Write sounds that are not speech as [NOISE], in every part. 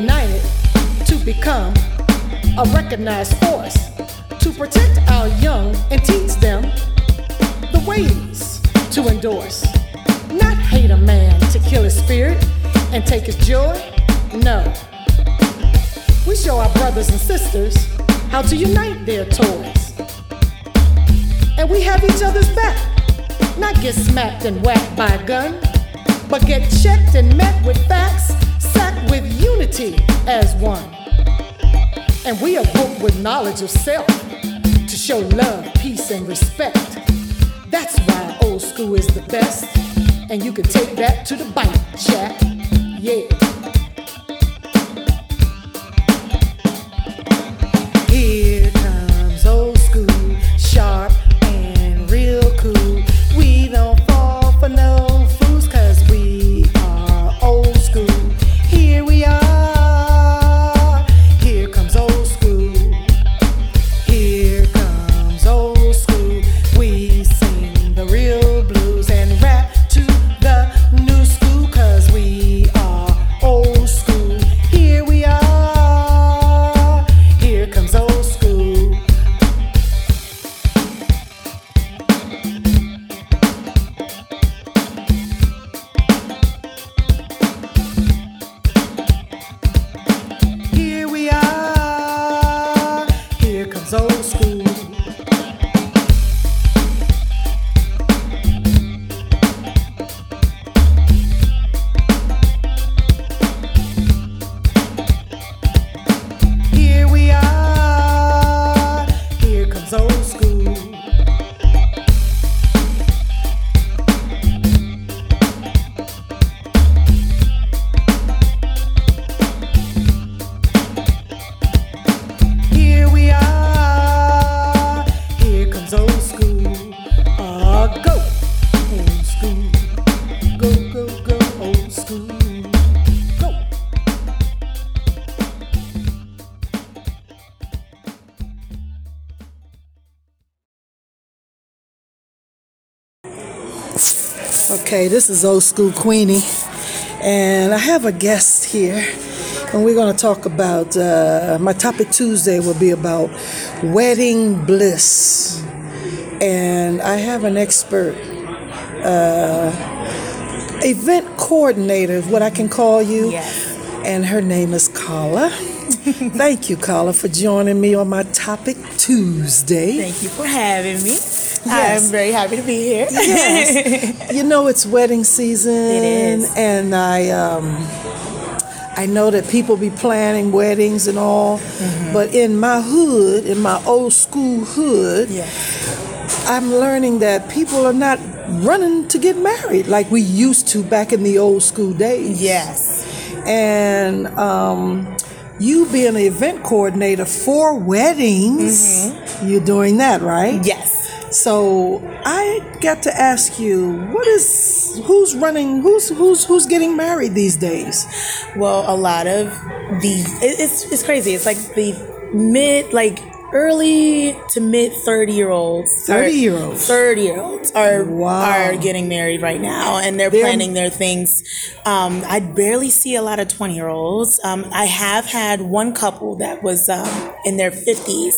united to become a recognized force to protect our young and teach them the ways to endorse. Not hate a man to kill his spirit and take his joy. No. We show our brothers and sisters how to unite their toys. And we have each other's back not get smacked and whacked by a gun, but get checked and met with facts, with unity as one. And we are booked with knowledge of self to show love, peace, and respect. That's why old school is the best, and you can take that to the bank, chat. Yeah. Okay, this is Old School Queenie, and I have a guest here, and we're going to talk about. Uh, my topic Tuesday will be about wedding bliss, and I have an expert, uh, event coordinator, what I can call you, Yes. and her name is Carla. [LAUGHS] Thank you, Carla, for joining me on my topic Tuesday. Thank you for having me. Yes. I'm very happy to be here. Yes. [LAUGHS] you know it's wedding season. It is. And I um I know that people be planning weddings and all, Mm-hmm. but in my hood, in my old school hood, yeah. I'm learning that people are not running to get married like we used to back in the old school days. Yes. And um you being an event coordinator for weddings, Mm-hmm. you're doing that, right? Yes. So I got to ask you, what is who's running? Who's who's who's getting married these days? Well, a lot of the it's it's crazy. It's like the mid like early to mid 30 year olds. 30 year olds. 30 year olds are Wow. are getting married right now and they're, They're- planning their things. Um, I barely see a lot of 20 year olds. Um, I have had one couple that was um, in their 50s.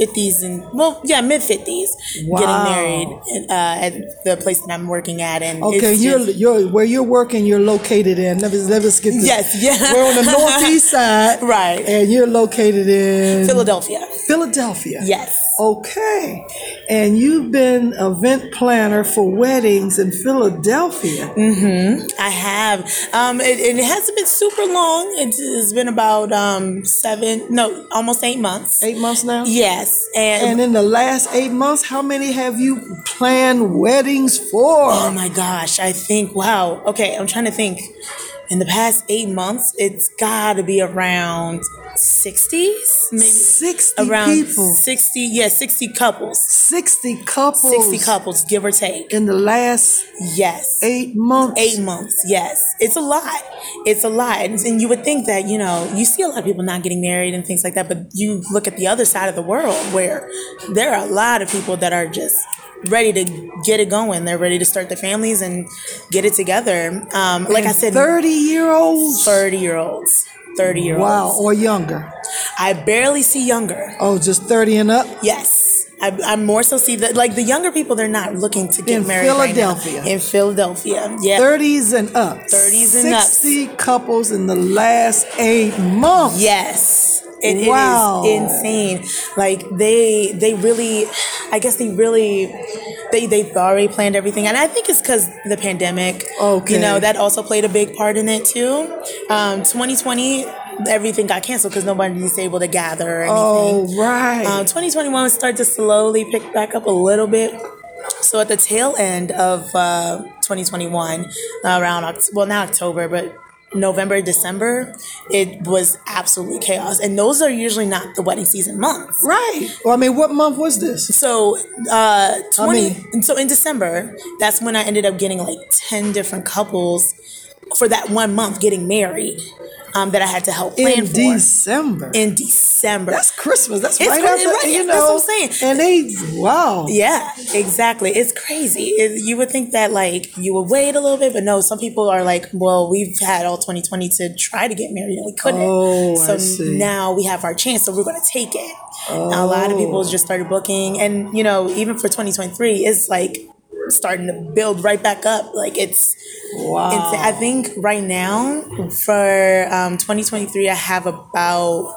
50s and well, yeah, mid 50s, Wow. getting married uh, at the place that I'm working at, and Okay, it's you're just- you're where you're working. You're located in. Let us let us get this. Yes, yeah. We're on the northeast [LAUGHS] side, Right. And you're located in Philadelphia. Philadelphia. Yes. Okay, and you've been event planner for weddings in Philadelphia. Mm-hmm. I have. Um, it, it hasn't been super long. It, it's been about um, seven, no, almost eight months. Eight months now. Yes, and, And in the last eight months, how many have you planned weddings for? oh my gosh, I think wow. Okay, I'm trying to think. In the past eight months, it's got to be around sixties, maybe Sixty around people. sixty. Yeah, sixty couples, Sixty couples. sixty couples, give or take. in the last Yes. eight months. Eight months, yes. It's a lot. It's a lot. And, and you would think that, you know, you see a lot of people not getting married and things like that, but you look at the other side of the world where there are a lot of people that are just ready to get it going. They're ready to start their families and get it together. Um, like I said, thirty year olds. 30 year olds. 30 year olds. Wow, or younger. I barely see younger. Oh, just thirty and up. Yes. I, I more so see that, like the younger people, they're not looking to get In married right. Philadelphia. In Philadelphia. Yeah. 30s and up. 30s and up. 60 couples in the last eight months. Yes. It is Wow. insane. Like they they really I guess they really they they've already planned everything and I think it's because the pandemic. Okay. You know, that also played a big part in it too. Um 2020 everything got canceled because nobody was able to gather or anything. Oh, right. Um, 2021 started to slowly pick back up a little bit. So at the tail end of uh, 2021, around well now October, but November, December, it was absolutely chaos, and those are usually not the wedding season months. right. Well, I mean, what month was this? So, uh, 20, mean- and so in December, that's when I ended up getting like 10 different couples for that one month getting married um, that I had to help plan In for. December. in December. That's Christmas. That's It's right after, right? you That's know. what I'm saying. And they, wow. Yeah, exactly. It's crazy. It, you would think that like you would wait a little bit, but no. Some people are like, "Well, we've had all 2020 to try to get married and we couldn't. Oh, I so see. now we have our chance, so we're going to take it." Now, a lot of people Oh. just started booking, and you know, even for 2023, it's like starting to build right back up. Like it's Wow. insane. I think right now for um, 2023, I have about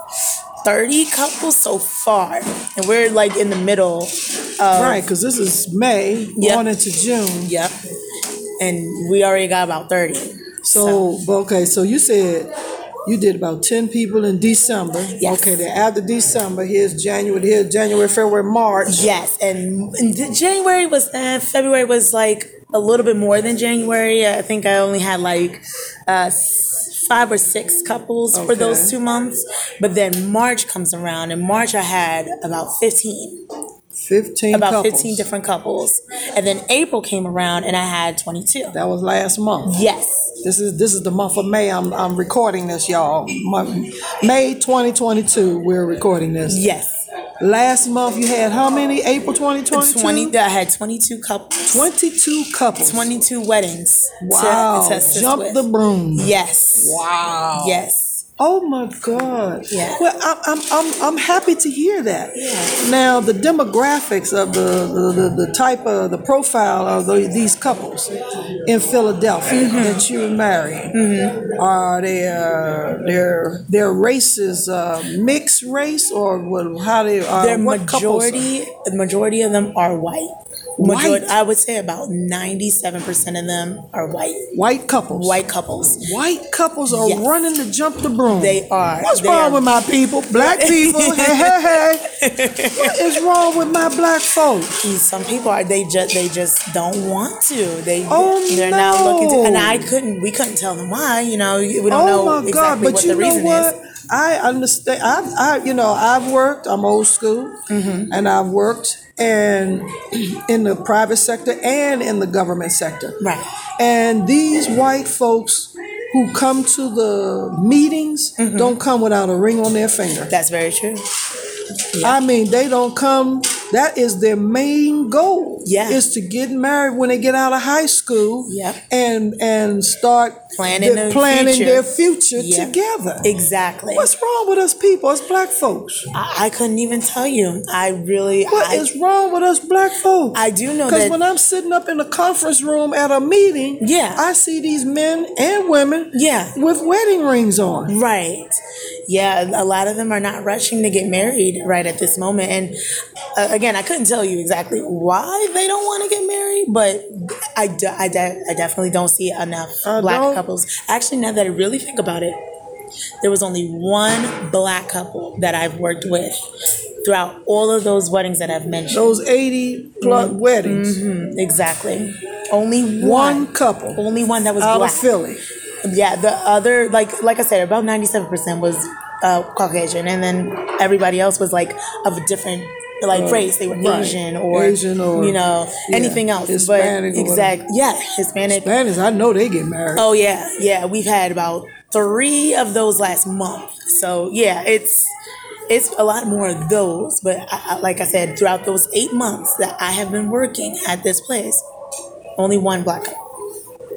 30 couples so far, and we're like in the middle. right, because this is May, Yep. going into June. Yep. And we already got about 30. So, but okay, so you said you did about 10 people in December. Yes. Okay, then after December, here's January, here's January, February, March. Yes, and, and January was uh, February was like a little bit more than January. I think I only had like uh, five or six couples for those two months. But then March comes around, and March I had about fifteen, 15 about couples. fifteen different couples, and then April came around, and I had twenty two. That was last month. Yes, This is this is the month of May. I'm I'm recording this, y'all. May 2022. We're recording this. yes, Last month you had how many? April 2022. twenty. I had twenty two couples, 22 couples. twenty two weddings. Wow. to assist Jump the broom. Yes. Wow. Yes. Oh my God. Yeah. Well, I'm, I'm, I'm, I'm happy to hear that. Now, the demographics of the, the, the, the type of the profile of the, these couples in Philadelphia Mm-hmm. that you're marrying are they uh, their their races uh, mixed race or what? How they uh, the what couples? majority the majority of them are white. Majority, White? I would say about ninety seven percent of them are white. White couples. White couples. White couples are Yes. running to jump the broom. They are. What's They wrong are. with my people? Black people. [LAUGHS] hey, hey, hey. What is wrong with my black folks? Some people are they just they just don't want to. They Oh, they're not looking to, and. I couldn't. We couldn't tell them why. You know, we don't oh know my exactly God! But what you the know reason what? is. I understand. I, I, you know, I've worked. I'm old school, Mm-hmm. and I've worked in [CLEARS THROAT] in the private sector and in the government sector. Right. And these white folks who come to the meetings Mm-hmm. don't come without a ring on their finger. That's very true. I mean, they don't come. That is their main goal. Yeah. is to get married when they get out of high school. Yep. and and start Planning the- their planning future. their future Yeah. together. Exactly. What's wrong with us people, us black folks? I, I couldn't even tell you. I really. What I, is wrong with us black folks? I do know Because when I'm sitting up in a conference room at a meeting, Yeah. I see these men and women Yeah. with wedding rings on. Right. Yeah, a lot of them are not rushing to get married right at this moment. And uh, again, I couldn't tell you exactly why they don't want to get married, but I, I, I definitely don't see enough I black don't- couples. Actually, now that I really think about it, there was only one black couple that I've worked with throughout all of those weddings that I've mentioned. Those 80 plus Mm-hmm. weddings, Exactly. Only one one. couple Only one that was out black. of Philly. Yeah, the other like like I said, about ninety seven percent was uh, Caucasian, and then everybody else was like of a different like uh, race. They were right. Asian or Asian or- you know yeah, anything else. Hispanic or but exact, yeah, Hispanic. Spanish, I know they get married. Oh yeah, yeah. We've had about three of those last month. So yeah, it's it's a lot more of those. But I, I, like I said, throughout those eight months that I have been working at this place, only one black couple.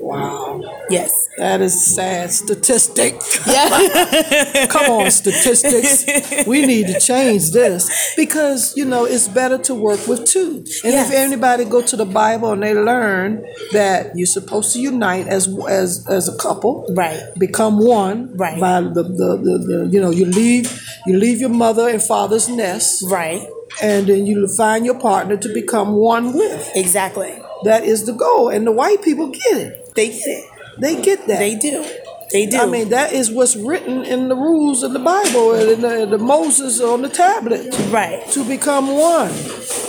Wow. Yes. That is sad statistic. Yeah. [LAUGHS] Come on, statistics. We need to change this because you know it's better to work with two. And Yes. if anybody go to the Bible and they learn that you're supposed to unite as as as a couple, Right. Become one, Right. By the, the, the, the you know you leave you leave your mother and father's nest, right. and then you find your partner to become one with. Exactly. That is the goal, and the white people get it. They get. They get that. They do. They do. I mean, that is what's written in the rules of the Bible and in the, the Moses on the tablet right. to become one.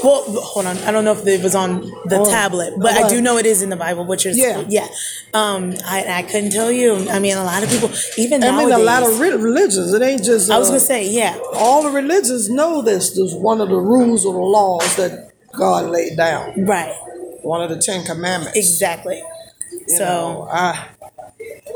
Well, hold on. I don't know if it was on the Oh, tablet, but I do know it is in the Bible, which is Yeah. yeah. Um, I, I couldn't tell you. I mean, a lot of people, even I nowadays. mean, a lot of re- religions. It ain't just. I was uh, gonna say, yeah, all the religions know this. This is one of the rules or the laws that God laid down. right, One of the Ten Commandments. exactly. You so know, I,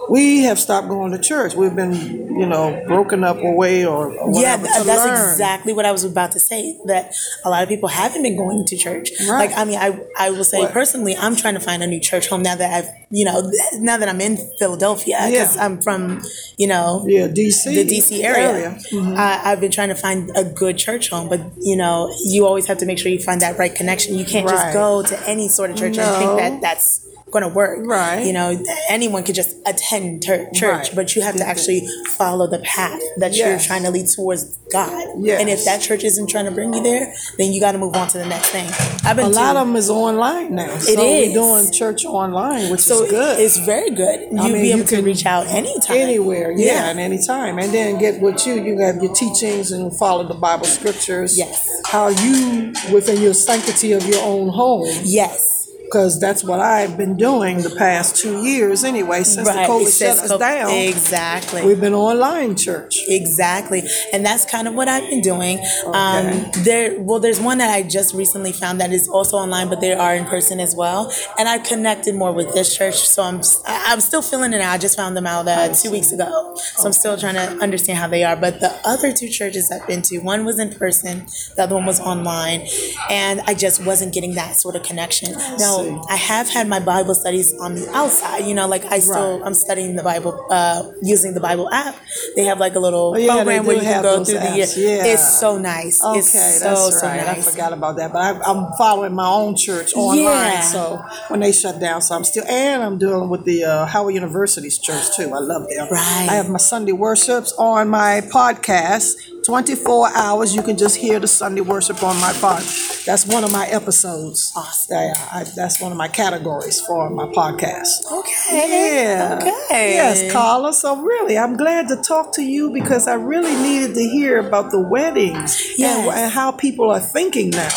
we have stopped going to church. We've been, you know, broken up away or, or yeah, that's learn. exactly what I was about to say. That a lot of people haven't been going to church. Right. Like, I mean, I I will say What? personally, I'm trying to find a new church home now that I've you know now that I'm in Philadelphia because Yeah. I'm from, you know, Yeah, DC. the DC area. Mm-hmm. I, I've been trying to find a good church home, but you know, you always have to make sure you find that right connection. You can't Right. just go to any sort of church and think that that's going to work. Right. You know, anyone could just attend ter- church, Right. but you have to actually follow the path that you're trying to lead towards God. Yes. And if that church isn't trying to bring you there, then you got to move on to the next thing. I've been A lot to- of them is online now. So It we're is. doing church online, which so is good. it's very good. You'll mean, be able to reach out anytime. anywhere, yeah, and anytime. And then get with you, you have your teachings and follow the Bible scriptures. Yes. How you, within your sanctity of your own home, Yes. Because that's what I've been doing the past two years anyway, since the COVID shut us down. Exactly. We've been online church. Exactly, and that's kind of what I've been doing. Um, there, well, there's one that I just recently found that is also online, but they are in person as well. And I connected more with this church, so I'm I'm still feeling it. out. I just found them out uh, two weeks ago, so I'm still trying to understand how they are. But the other two churches I've been to, one was in person, the other one was online, and I just wasn't getting that sort of connection. Now, I have had my Bible studies on the outside. You know, like I still Right. I'm studying the Bible uh, using the Bible app. They have like a little Oh, yeah, program where you can go through apps, the yeah. It's so nice. Okay, it's so that's so right. nice. I forgot about that, but I, I'm following my own church online. Yeah. So when they shut down, so I'm still, and I'm dealing with the uh, Howard University's church too. I love them. Right. I have my Sunday worships on my podcast. 24 hours, you can just hear the Sunday worship on my pod. That's one of my episodes. Awesome. Yeah, I, that's one of my categories for my podcast. Okay. Yeah. Okay. Yes, Carla. So really, I'm glad to talk to you because I really needed to hear about the weddings Yes. and, and how people are thinking now.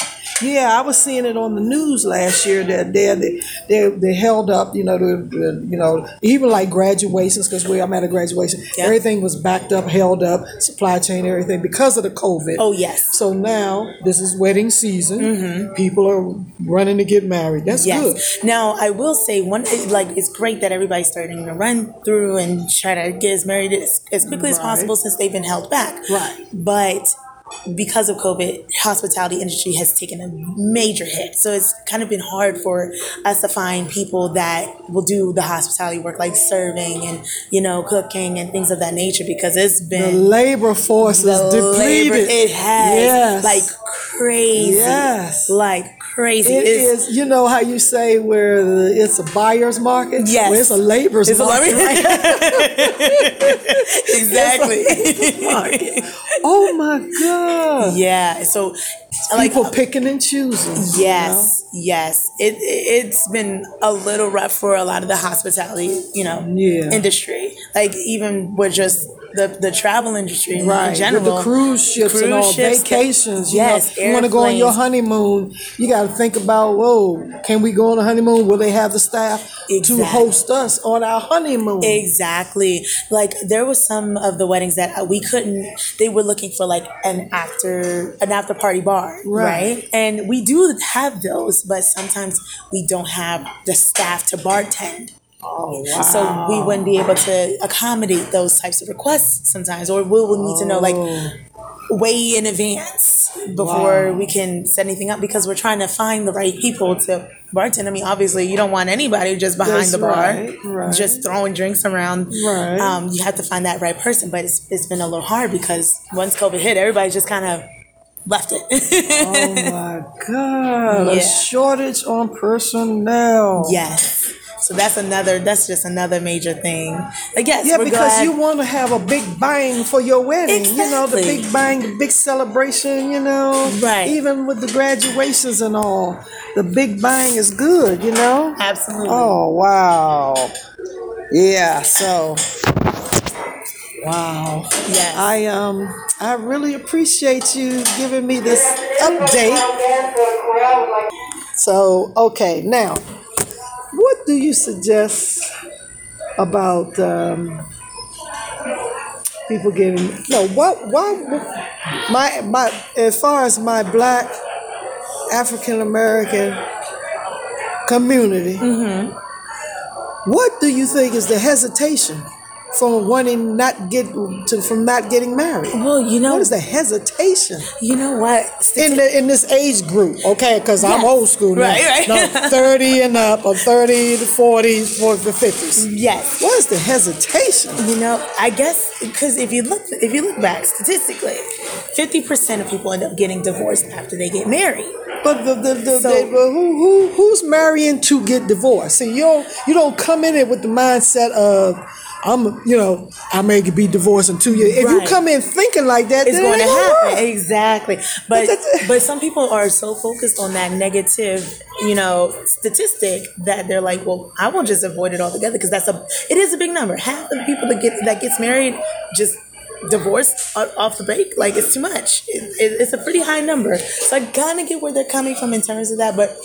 Yeah, I was seeing it on the news last year that they they they, they held up, you know, the, the you know even like graduations because we I'm at a graduation, Yeah. everything was backed up, held up, supply chain, everything because of the COVID. Oh yes. So now this is wedding season. Mm-hmm. People are running to get married. That's good. Yes. Now I will say one like it's great that everybody's starting to run through and try to get as married as, as quickly as possible since they've been held back. Right. But because of COVID, hospitality industry has taken a major hit. So it's kind of been hard for us to find people that will do the hospitality work, like serving and you know cooking and things of that nature, because it's been the labor force is depleted. labor it has Yes. like crazy, Yes. like crazy. It It's- is, you know how you say where the, it's a buyer's market? Yes. Well, it's a labor's It's a market. [LAUGHS] [LAUGHS] exactly. Oh my God. yeah. So, like, People picking and choosing. you Yes, yes. It it's been a little rough for a lot of the hospitality, you know, Yeah. industry. Like even with just the the travel industry? Right. in general. With the cruise ships and all ships, vacations. yes, You, know, you want to go on your honeymoon. You got to think about, whoa, can we go on a honeymoon? Will they have the staff to host us on our honeymoon? Exactly. Like there was some of the weddings that uh, we couldn't. They were looking for like an after an after party bar, Right. right? And we do have those, but sometimes we don't have the staff to bartend. Oh, wow. So we wouldn't be able to accommodate those types of requests sometimes, or we will need to know like Oh. way in advance before we can set anything up because we're trying to find the right people to bartend. I mean, obviously, you don't want anybody just behind That's the bar, right, right. just throwing drinks around. Right. Um, you have to find that right person, but it's, it's been a little hard because once COVID hit, everybody just kind of left it. Oh my God. A [LAUGHS] shortage on personnel. yes. So that's another. That's just another major thing. Like yes, Yeah, because glad. you want to have a big bang for your wedding. You know, the big bang, the big celebration, you know. Right. Even with the graduations and all. The big bang is good, you know? Absolutely. Oh, wow. Yeah, so wow. Yes. I um I really appreciate you giving me this update. So, okay, now what do you suggest about um, people getting no what why my my as far as my black African American community what do you think is the hesitation from wanting not get to from not getting married well, you know, what is the hesitation you know what? in the in this age group, okay? Because I'm old school now. Right, right. No, [LAUGHS] thirty and up, or thirty to forty, forty to fifties. yes. What is the hesitation? You know, I guess because if you look if you look back statistically, fifty percent of people end up getting divorced after they get married. But the, the, the, So- they- who, who who's marrying to get divorced? See, you don't you don't come in it with the mindset of I'm you know I may be divorced in two years. If you come in thinking like that, It's then it going to happen work. exactly, but but some people are so focused on that negative, you know, statistic that they're like, well, I will just avoid it altogether because that's a it is a big number. Half of the people that get that gets married just divorced o- off the break like it's too much it, it, it's a pretty high number so i kind of get where they're coming from in terms of that but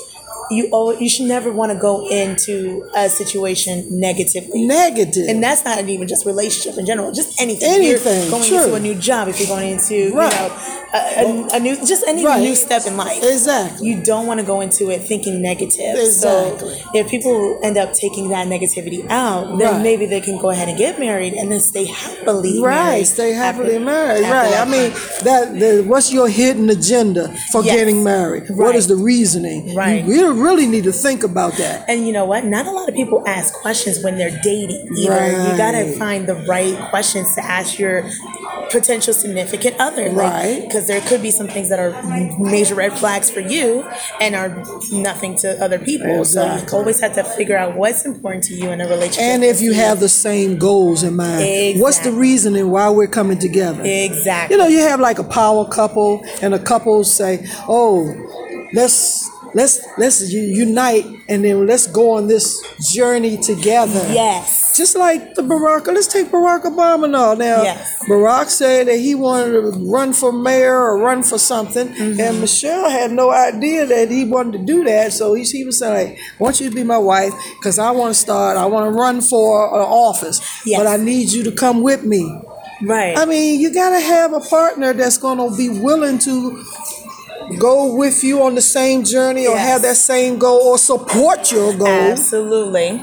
you always, you should never want to go into a situation negatively Negative. and that's not even just relationship in general, just anything. Anything, You're going true. into a new job, if you're going into Right. you know a, a, a new just any Right. new step in life. Exactly. You don't want to go into it thinking negative. Exactly. So if people end up taking that negativity out, then Right. maybe they can go ahead and get married and then stay happily Right, married. stay happily after- married. after Right. I mean, that the, what's your hidden agenda for Yes. getting married? What is the reasoning? Right. You really, need to think about that. And you know what? Not a lot of people ask questions when they're dating either. You gotta find the right questions to ask your potential significant other. Right. Because there could be some things that are major red flags for you and are nothing to other people. So you always have to figure out what's important to you in a relationship. And if you have the same goals in mind, what's the Exactly. reasoning why we're coming together? Exactly. You know, you have like a power couple, and a couple say, "Oh, let's let's let's unite, and then let's go on this journey together." yes. Just like the Barack, let's take Barack Obama now. Now, Yes. Barack said that he wanted to run for mayor or run for something, Mm-hmm. and Michelle had no idea that he wanted to do that. So he, he was saying, like, I want you to be my wife because I want to start, I want to run for an office, Yes. but I need you to come with me. Right. I mean, you got to have a partner that's going to be willing to go with you on the same journey or Yes. have that same goal or support your goal Absolutely.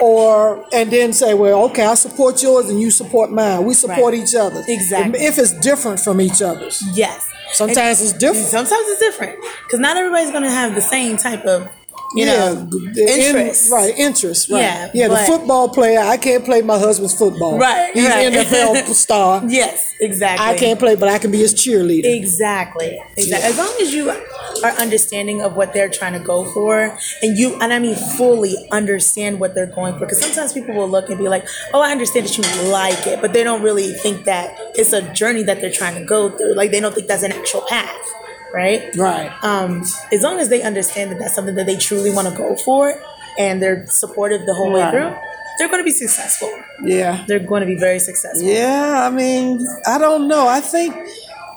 or and then say, well, okay, I support yours and you support mine. We support Right. each other. Exactly. If it's different from each other's. Yes. Sometimes it's different. Sometimes it's different because not everybody's gonna have the same type of you know the in- interest. right, interest, right. Yeah, Yeah, the football player, I can't play my husband's football. Right, He's right. an NFL [LAUGHS] star. Yes, exactly. I can't play, but I can be his cheerleader. Exactly. Exactly. As long as you are understanding of what they're trying to go for, and you, and I mean fully understand what they're going for, because sometimes people will look and be like, "Oh, I understand that you like it," but they don't really think that it's a journey that they're trying to go through. Like they don't think that's an actual path, right? Right. Um, as long as they understand that that's something that they truly want to go for, and they're supportive the whole way through, they're going to be successful. Yeah. They're going to be very successful. Yeah, I mean, I don't know. I think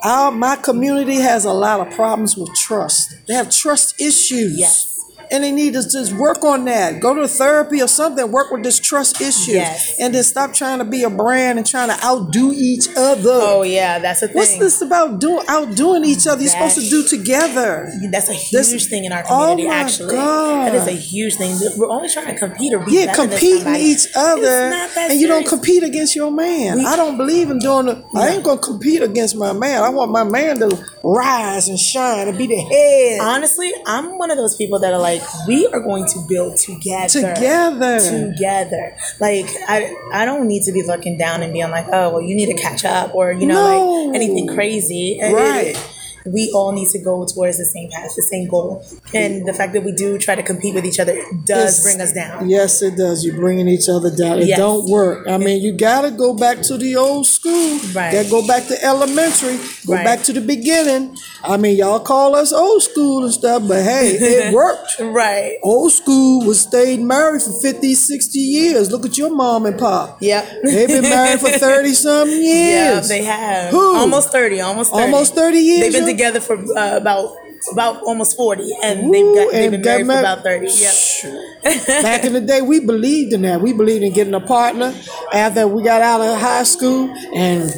our my community has a lot of problems with trust. They have trust issues. Yes. And they need to just work on that. Go to therapy or something. Work with this trust issue. Yes. And then stop trying to be a brand and trying to outdo each other. Oh yeah, that's a thing. What's this about doing outdoing each other? You're supposed to do together. That's a huge This- thing in our Oh community, my actually. God. That is a huge thing. We're only trying to compete or be Yeah, competing each other, It's not that and you don't compete against your man. We- I don't believe in doing it. I ain't gonna compete against my man. I want my man to rise and shine and be the head Honestly, I'm one of those people that are like, we are going to build together. together. Together. Like I I don't need to be looking down and being like, oh well you need to catch up or you know, No. like anything crazy. Right. it- we all need to go towards the same path, the same goal. And the fact that we do try to compete with each other does It's- bring us down. Yes, it does. You're bringing each other down. It Yes. don't work. I mean, you gotta go back to the old school. Right. Gotta go back to elementary. Go Right. back to the beginning. I mean, y'all call us old school and stuff, but hey, it [LAUGHS] worked. Right. Old school was stayed married for 50, 60 years. Look at your mom and pop. Yep. They've been married for [LAUGHS] 30 some years. Yeah, they have. Who? Almost 30, almost 30. Almost 30 years, They've been? Together for uh, about about almost 40 and they've got they've been married for about 30. Yep. Back in the day, we believed in that. We believed in getting a partner after we got out of high school and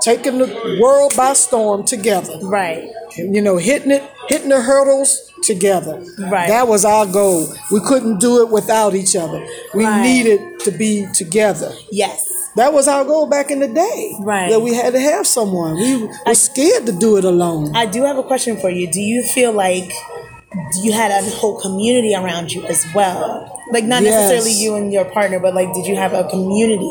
taking the world by storm together. Right. You know, hitting it, hitting the hurdles together. Right. That was our goal. We couldn't do it without each other. We Right. needed to be together. Yes. That was our goal back in the day. Right. That we had to have someone. We were scared to do it alone. I do have a question for you. Do you feel like you had a whole community around you as well? Like not Yes. necessarily you and your partner, but like did you have a community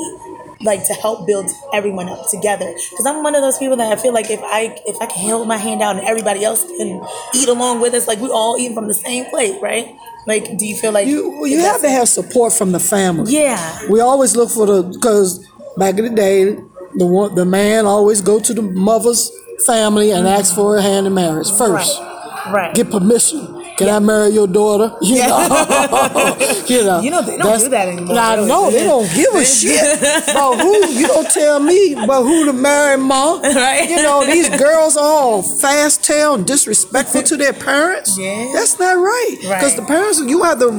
like to help build everyone up together? Because I'm one of those people that I feel like if I if I can hold my hand out and everybody else can eat along with us, like we all eat from the same plate, right? Like, do you feel like You you have to have support from the family. Yeah. We always look for the because back in the day, the one the man always go to the mother's family and ask for a hand in marriage first. Right. Get permission. Can I marry your daughter? [LAUGHS] You know, you know. You know, they don't do that anymore, No, I really. know they don't give a [LAUGHS] shit about who. You don't tell me about who to marry, ma. [LAUGHS] Right. You know these girls are all fast tail disrespectful to their parents. Yeah. That's not right. Because Right. the parents, you have the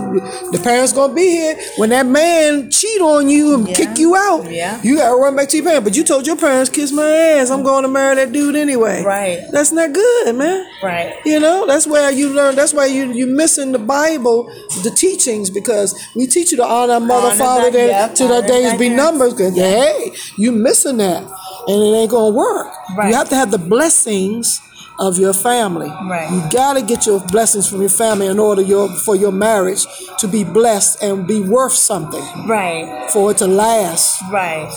the parents gonna be here when that man cheat on you and Yeah. kick you out. Yeah. You gotta run back to your parents. But you told your parents, kiss my ass. I'm going to marry that dude anyway. Right. That's not good, man. Right. You know, that's where you learn. That's why you you missing the Bible, the teachings, because we teach you to honor mother, Honor father, that yep, till their days be numbered. Because hey, you're missing that, and it ain't gonna work. Right. You have to have the blessings of your family. Right. You gotta get your blessings from your family in order your for your marriage to be blessed and be worth something Right. for it to last. Right.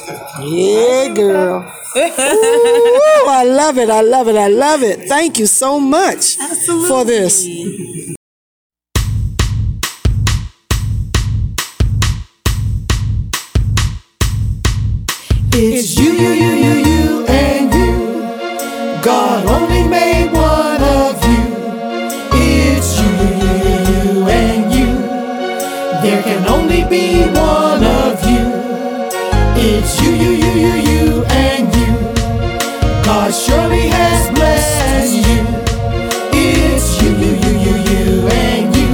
Yeah, girl. Ooh, I love it. I love it. I love it. Thank you so much for this. It's you, you, you, you, you, and you. God only It's you, you, you, you, you, and you. God surely has blessed you. It's you, you, you, you, you, and you.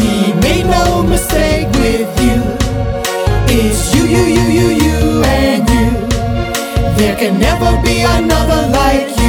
He made no mistake with you. It's you, you, you, you, you, and you. There can never be another like you.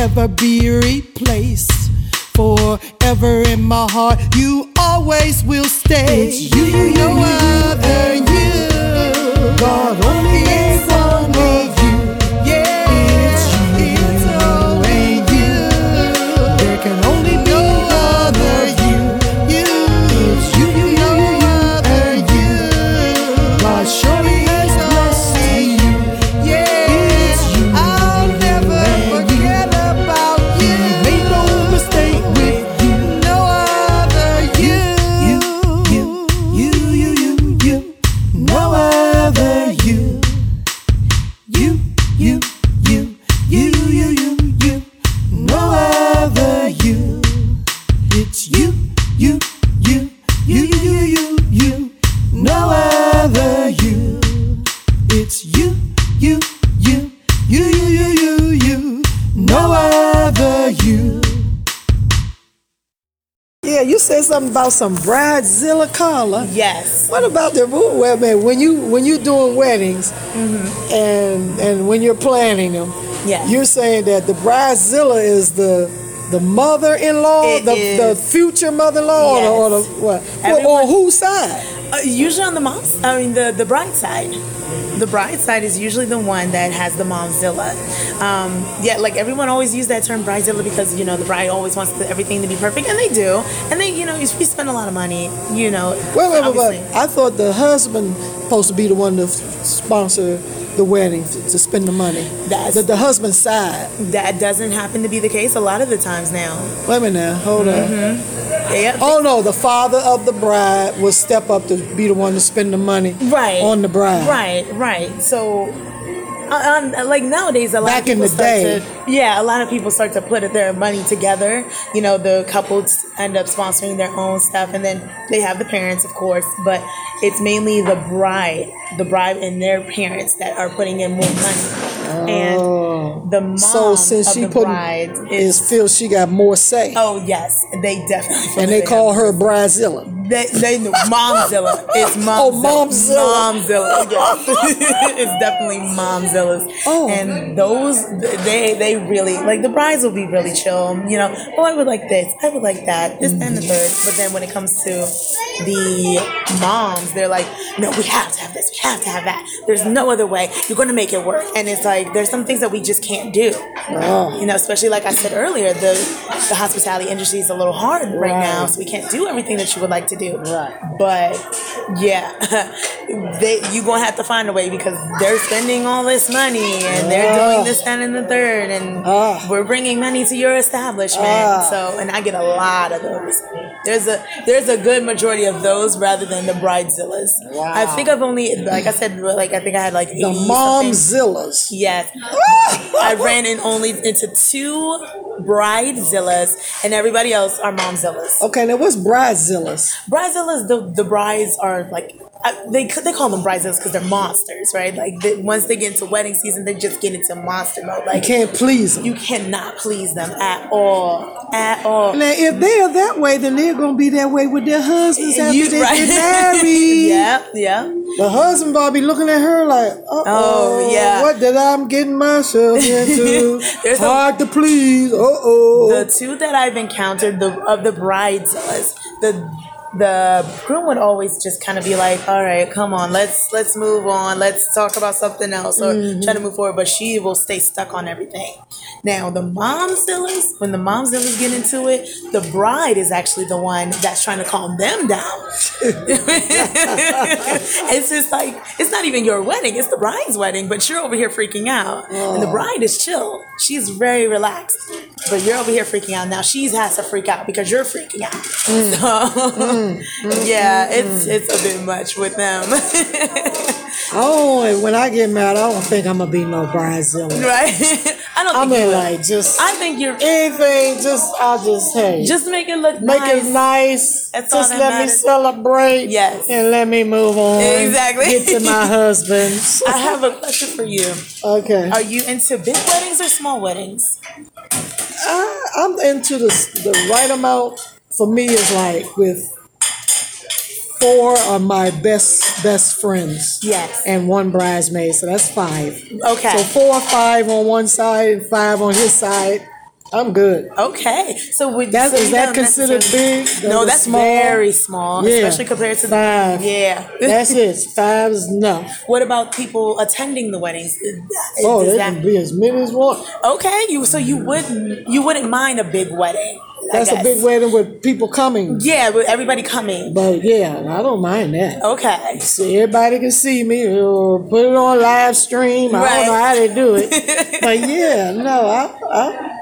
Ever be replaced. Some bridezilla Carla. Yes. What about the? Well, man, when you when you doing weddings and and when you're planning them, Yes. you're saying that the bridezilla is the the mother-in-law, It the, is. the future mother-in-law, or, the, or the what? Everyone- on whose side? Uh, usually on the mom's, I mean the the bride side. The bride side is usually the one that has the momzilla. Um, yeah, like everyone always use that term bridezilla because you know the bride always wants the, everything to be perfect, and they do. And they, you know, you spend a lot of money, you know, Wait, wait, wait, wait. I thought the husband supposed to be the one to f- sponsor the wedding to, to spend the money. That's- the, the husband's side. that doesn't happen to be the case a lot of the times now. Wait a minute now, hold on. Yeah, Oh no, the father of the bride will step up to be the one to spend the money right on the bride. right right so uh, um, like nowadays a lot Back of in people the start day. to yeah a lot of people start to put their money together you know the couples end up sponsoring their own stuff and then they have the parents of course but it's mainly the bride the bride and their parents that are putting in more money and the mom Oh. So since of she the putting bride is is feels she got more say, oh yes they definitely and they call her Bridezilla. They, they know Momzilla. It's Momzilla. Oh, Momzilla. Momzilla. [LAUGHS] Yes. [LAUGHS] it's definitely Momzilla's. Oh. And those, they they really, like the brides will be really chill. You know, oh, I would like this. I would like that. This and the third. But then when it comes to the moms, they're like, no, we have to have this. We have to have that. There's no other way. You're going to make it work. And it's like, there's some things that we just can't do. Oh. You know, especially like I said earlier, the, the hospitality industry is a little hard right, Right. now. So we can't do everything that you would like to do. Right. But yeah, [LAUGHS] they you gonna have to find a way because they're spending all this money and they're Ah. doing this, that, and the third, and Ah. we're bringing money to your establishment. Ah. So, and I get a lot of those. There's a there's a good majority of those rather than the bridezillas. Wow. I think I've only like I said like I think I had like The momzillas. Yes. [LAUGHS] I ran in only into two bridezillas, and everybody else are momzillas. Okay, now what's bridezillas? Bridezillas, the the brides are like they they call them bridezillas because they're monsters, right? Like they, once they get into wedding season, they just get into monster mode. You Like can't please them. you cannot please them at all, at all. Now, if they are that way, then they're gonna be that way with their husbands after You- they right. get [LAUGHS] married. yeah, yeah. The husband probably looking at her like, uh Oh, yeah. what did I'm getting myself into? [LAUGHS] There's a- Hard to please. Uh oh. The two that I've encountered the of the bridezillas, the the groom would always just kind of be like, "All right, come on, let's let's move on, let's talk about something else, or mm-hmm. try to move forward." But she will stay stuck on everything. Now the momzillas, when the momzillas get into it, the bride is actually the one that's trying to calm them down. [LAUGHS] it's just like it's not even your wedding; it's the bride's wedding, but you're over here freaking out, and the oh. bride is chill. She's very relaxed, but you're over here freaking out. Now she has to freak out because you're freaking out. Mm. [LAUGHS] So, mm. Mm. yeah, it's it's a bit much with them. [LAUGHS] Oh, and when I get married, I don't think I'm gonna be no bridezilla. Right? [LAUGHS] I don't I think mean, like just I think you're anything. Just I'll just hey, just make it look make nice. it nice. That's just let me celebrate. Yes. and let me move on. Exactly. Get to my [LAUGHS] husband. I have a question for you. okay. Are you into big weddings or small weddings? I, I'm into the the right amount. For me, is like with four of my best best friends. Yes. And one bridesmaid, so that's five. Okay. So four five on one side and five on his side. I'm good. Okay. So would That so is that considered big? No, That's small? very small, Yeah. especially compared to the Five. Yeah. That's it. Five is no. What about people attending the weddings? Oh, Does they that- can be as many as one. okay. You so you wouldn't you wouldn't mind a big wedding? That's a big wedding with people coming. Yeah, with everybody coming. But yeah, I don't mind that. Okay. So everybody can see me or put it on live stream. I don't know how they do it. [LAUGHS] but yeah, no, I, I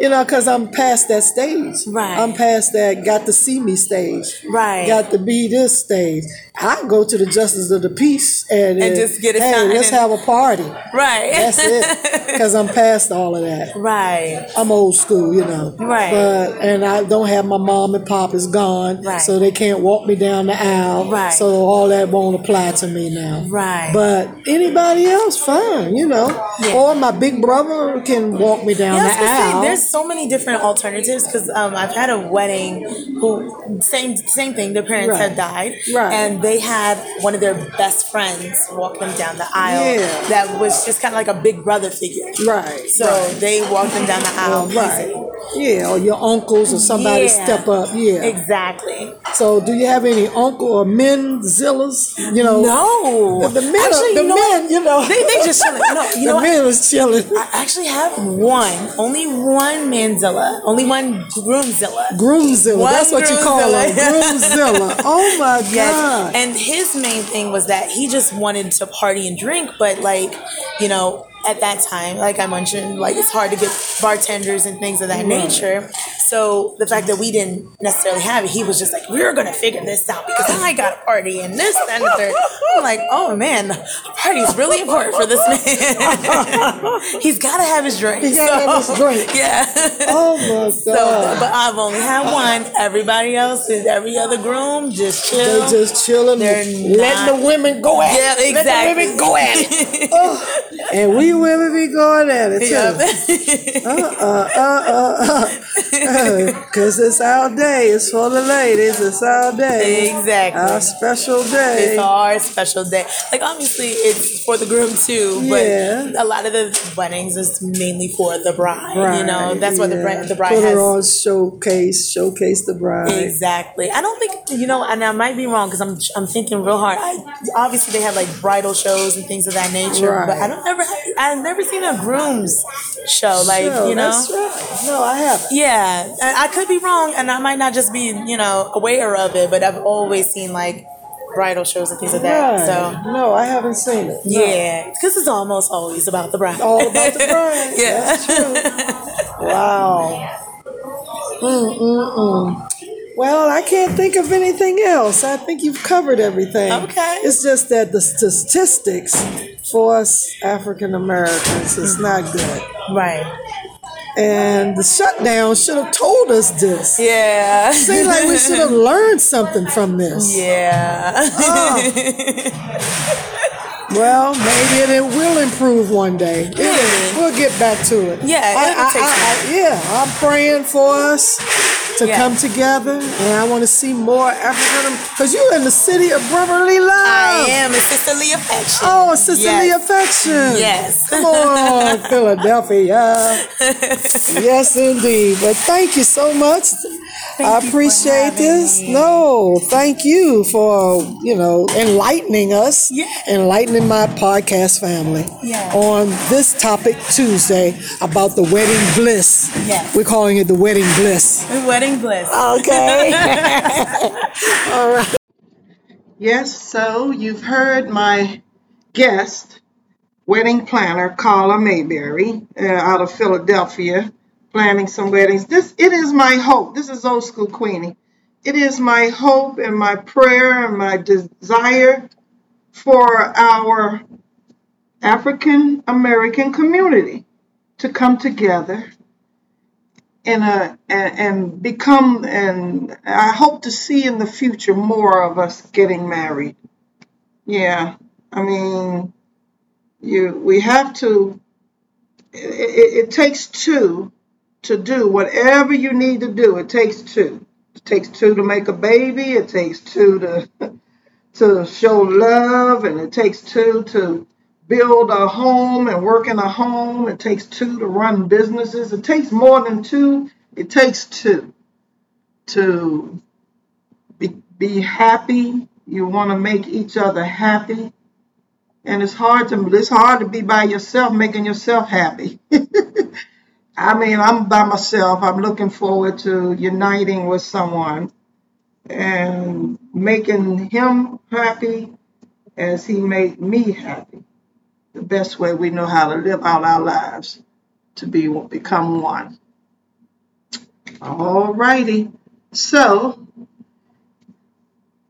you know, because I'm past that stage. Right. I'm past that got to see me stage. Right. Got to be this stage. I go to the justice of the peace and, And just get it hey, signed let's have a party. Right. That's it. [LAUGHS] Because I'm past all of that. right. I'm old school, you know. Right. But and I don't have my mom and pop is gone, Right. so they can't walk me down the aisle. Right. So all that won't apply to me now. Right. But anybody else, fine, you know. Yeah. Or my big brother can walk me down Yeah, the aisle. say, there's so many different alternatives because um, I've had a wedding who same same thing. Their parents Right. had died, Right. and they had one of their best friends walk them down the aisle. Yeah. That was just kind of like a big brother figure. right. So they walked them down the aisle. right. Yeah, or your uncles or somebody Yeah. step up. Yeah. Exactly. So do you have any uncle or men zillas? You know. No, The men, are- Actually, the you know men, what? you know, They, they just chilling. No, you [LAUGHS] the know men is chilling. I actually have one, only one manzilla, only one groomzilla. Groomzilla. One That's what you call them. groomzilla. [LAUGHS] Oh my Yes. And his main thing was that he just wanted to party and drink, but like, you know, at that time, like I mentioned, like it's hard to get bartenders and things of that nature. So the fact that we didn't necessarily have it, he was just like, we're gonna figure this out because I got a party and this that, and the third. I'm like, oh man, a party is really important for this man. [LAUGHS] He's gotta have his drink. He's gotta have his drink. [LAUGHS] Yeah. oh my God. So, but I've only had one. Everybody else is every other groom just chill. They're just chilling, They're letting the women go at yeah, it. exactly. Let the women go at it. Oh, [LAUGHS] and we women be going at it too. Yeah. Uh, uh, uh, [LAUGHS] Because it's our day. It's for the ladies. It's our day. Exactly. Our special day. It's our special day. Like obviously, it's for the groom too, but Yeah. a lot of the weddings is mainly for the bride. Right. you know, that's what the bride the bride Put has. her on showcase, showcase the bride. Exactly. I don't think you know, and I might be wrong because I'm I'm thinking real hard. I obviously they have like bridal shows and things of that nature, Right. but I don't ever I've never seen a groom's show. Like Sure, you know, right. No, I haven't. Yeah, I I could be wrong, and I might not just be, you know, aware of it, but I've always seen like bridal shows and things like that. Right. So no, I haven't seen it. No. yeah, because it's almost always about the bride. All about the bride. [LAUGHS] Yeah. That's true. Wow. Mm-mm-mm. Well, I can't think of anything else. I think you've covered everything. Okay. It's just that the statistics for us African Americans is not good. right. And the shutdown should have told us this. Yeah. Seems like we should have learned something from this. Yeah. Oh. Well, maybe it will improve one day. It- Maybe. We'll get back to it. Yeah, I- I- I- yeah, I'm praying for us to Yeah. come together, and I want to see more African. Because you're in the city of brotherly love. I am a sisterly affection. Oh, sisterly Yes. affection. Yes. Come on, [LAUGHS] Philadelphia. [LAUGHS] yes, indeed. But thank you so much. I appreciate this. me. No, thank you for, you know, enlightening us, Yeah. enlightening my podcast family Yeah. on this topic Tuesday about the wedding bliss. Yes. We're calling it the wedding bliss. The Wedding bliss. Okay. [LAUGHS] All right. Yes, so you've heard my guest, wedding planner Carla Mayberry, uh, out of Philadelphia, planning some weddings. This it is my hope. This is old school Queenie. It is my hope and my prayer and my desire for our African American community to come together and uh, and, and become and I hope to see in the future more of us getting married. Yeah, I mean, you we have to. It, it, it takes two to do whatever you need to do. It takes two. It takes two to make a baby. It takes two to [LAUGHS] to show love, and it takes two to build a home and work in a home. It takes two to run businesses. It takes more than two. It takes two to be, be happy. You want to make each other happy. And it's hard to it's hard to be by yourself making yourself happy. [LAUGHS] I mean, I'm by myself. I'm looking forward to uniting with someone and making him happy as he made me happy the best way we know how to live out our lives to be become one. All righty. So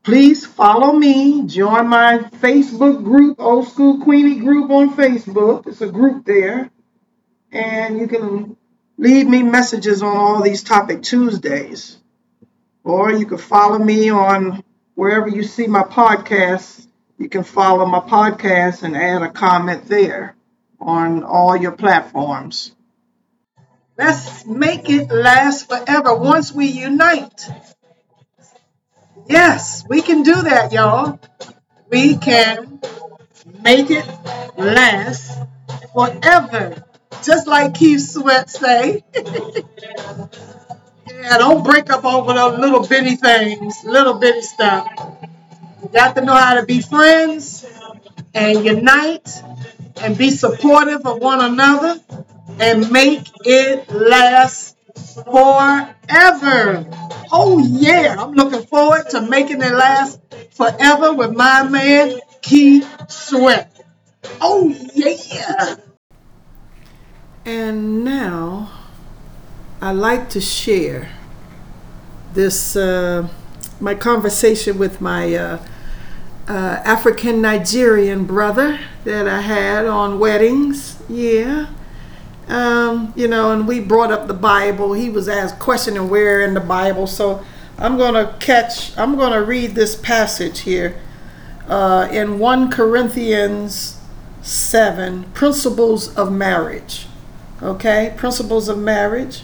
please follow me. Join my Facebook group, Old School Queenie group on Facebook. It's a group there. And you can leave me messages on all these topic Tuesdays. Or you can follow me on wherever you see my podcasts you can follow my podcast and add a comment there on all your platforms. Let's make it last forever once we unite. Yes, we can do that, y'all. We can make it last forever. Just like Keith Sweat say. [LAUGHS] yeah, don't break up over those little bitty things, little bitty stuff. You got to know how to be friends and unite and be supportive of one another and make it last forever. Oh, yeah. I'm looking forward to making it last forever with my man, Keith Sweat. Oh, yeah. And now I like to share this. Uh, my conversation with my uh, uh, African Nigerian brother that I had on weddings. Yeah. Um, you know, and we brought up the Bible. He was asked questioning where in the Bible. So I'm going to catch, I'm going to read this passage here uh, in 1 Corinthians 7 Principles of Marriage. Okay, Principles of Marriage.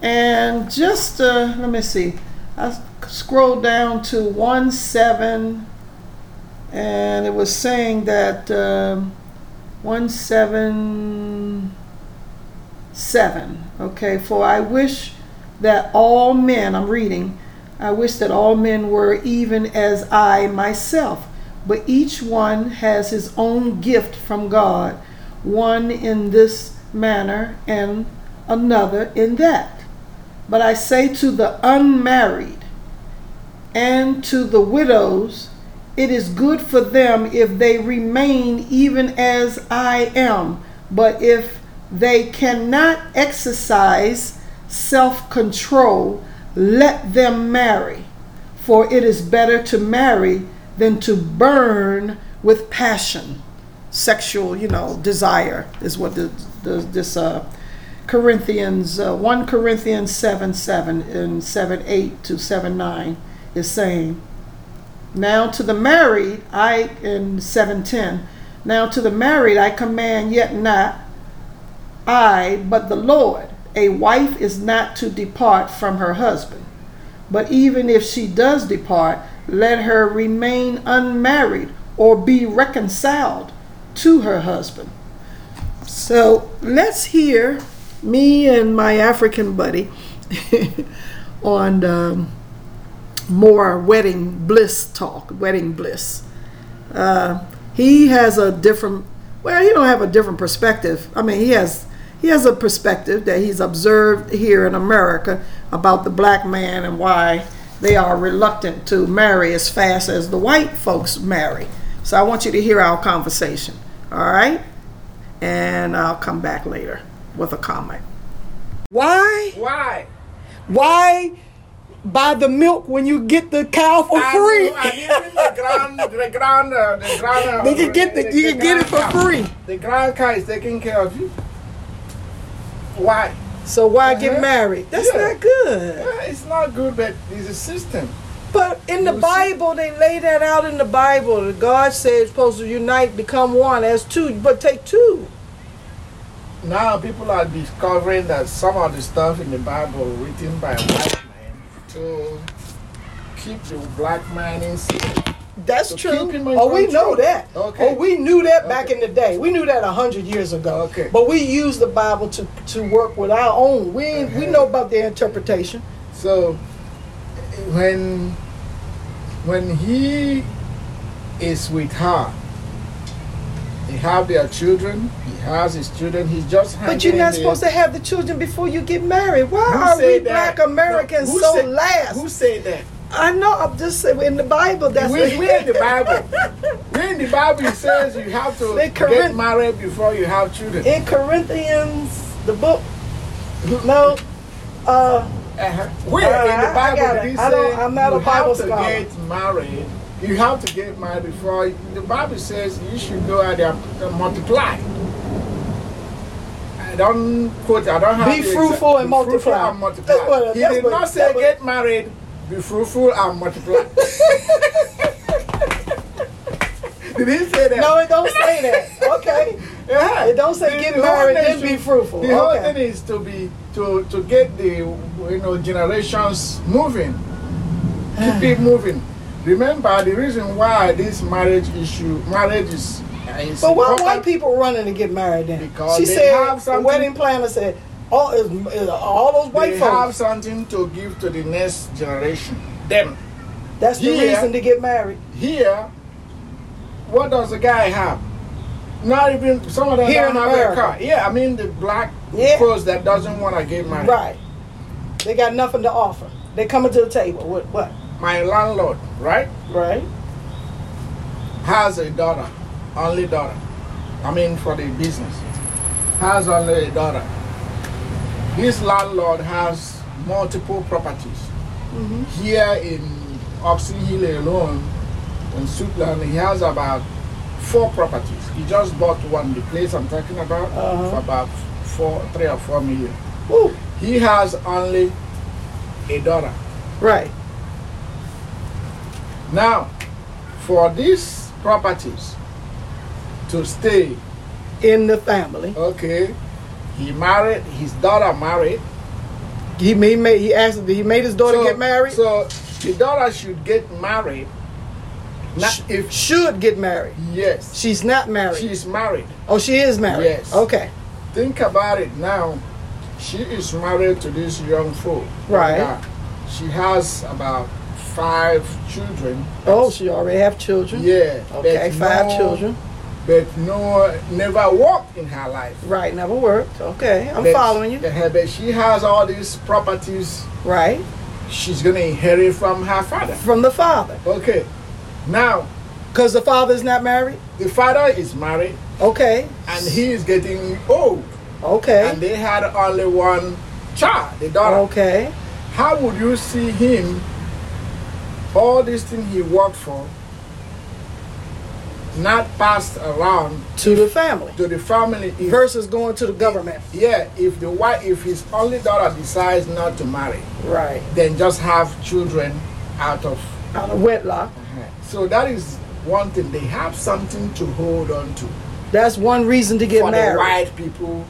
And just, uh, let me see. I scroll down to 1 7, and it was saying that um, 1 7 7. Okay, for I wish that all men, I'm reading, I wish that all men were even as I myself, but each one has his own gift from God, one in this manner and another in that. But I say to the unmarried and to the widows, it is good for them if they remain even as I am. But if they cannot exercise self control, let them marry. For it is better to marry than to burn with passion. Sexual, you know, desire is what the, the, this uh, Corinthians, uh, 1 Corinthians 7 7 and 7 8 to 7 9 is saying. Now to the married, I, in 710, now to the married I command yet not I, but the Lord. A wife is not to depart from her husband. But even if she does depart, let her remain unmarried or be reconciled to her husband. So let's hear me and my African buddy [LAUGHS] on um, more wedding bliss talk, wedding bliss. Uh, he has a different, well, he don't have a different perspective. I mean, he has he has a perspective that he's observed here in America about the black man and why they are reluctant to marry as fast as the white folks marry. So I want you to hear our conversation. All right? And I'll come back later with a comment. Why? Why? Why buy the milk when you get the cow for free. And even the grand, the grand, uh, the grand. uh, You can get the- you can get it for cow. free. The grand car is taking care of you. Why? So why get Uh-huh. married? That's Yeah. not good. Yeah, it's not good, but it's a system. But in the Bible, they lay that out in the Bible. God said it's supposed to unite, become one as two, but take two. Now people are discovering that some of the stuff in the Bible written by white to keep the black man in secret. That's To true. keep him in Oh, we know that. Okay. Oh, we knew that back Okay. in the day. We knew that a hundred years ago. Okay. But we use the Bible to to work with our own. We we Uh-huh. know about their interpretation. So when when he is with her, they have their children. He has his children. He's just But you're not supposed to have the children before you get married. Why are we black Americans Who so said- last? Who said that? I know. I'm just saying in the Bible. That's we, we in the Bible. [LAUGHS] we in the Bible. It says you have to They get correct- married before you have children. in Corinthians, the book. No. Uh, Uh-huh. Where Uh, in the Bible got did he I say I'm not a Bible have to scholar. get married? You have to get married before. The Bible says you should go out there and multiply. I don't quote. I don't have. Be fruitful and be fruitful multiply. and multiply. What- he did what- not say what- get married. Be fruitful and multiply. [LAUGHS] [LAUGHS] did he say that? no, it don't say that. Okay. [LAUGHS] Yeah. It don't say The- get married, then be fruitful. The whole Okay. thing is to be to to get the you know generations moving, keep it [SIGHS] moving. Remember the reason why this marriage issue, marriage is. Uh, is But why white people running to get married then? Because she they said have the wedding planner said all is, is all those white They have something to give to the next generation. Them That's the Yeah. reason to get married. here, what does the guy have? Not even some of them Here don't in have America. a car. Yeah, I mean the black Yeah. folks that doesn't want to get married. Right. They got nothing to offer. They coming to the table. What? What? My landlord, right? Right. has a daughter, only daughter. I mean, for the business, has only a daughter. This landlord has multiple properties. Here in Oxon Hill alone, in Suitland, he has about four properties. He just bought one, the place I'm talking about, Uh-huh. for about four, three or four million. Woo. He has only a daughter. Right. Now, for these properties to stay In the family, Okay. He married, his daughter married. he made, made he asked he made his daughter so, get married. So the daughter should get married. Not Sh- if should get married. yes, She's not married. she's married. oh, she is married. Yes. Okay. Think about it now. She is married to this young fool. Right. She has about five children. Oh, she already have children. Yeah. Okay, five no- children. But no, never worked in her life. Right. Never worked. Okay, I'm But- following you. But she has all these properties Right. she's gonna inherit from her father. From the father, Okay. Now, because the father's not married. the father is married Okay. and he is getting old. Okay. And they had only one child, the daughter. Okay. How would you see him, all these things he worked for, not passed around To the family to the family? If, versus going to the government. yeah, if the wife, if his only daughter decides not to marry, Right. then just have children out of. Out of wedlock. So that is one thing. They have something to hold on to. That's one reason to get for married. the white people.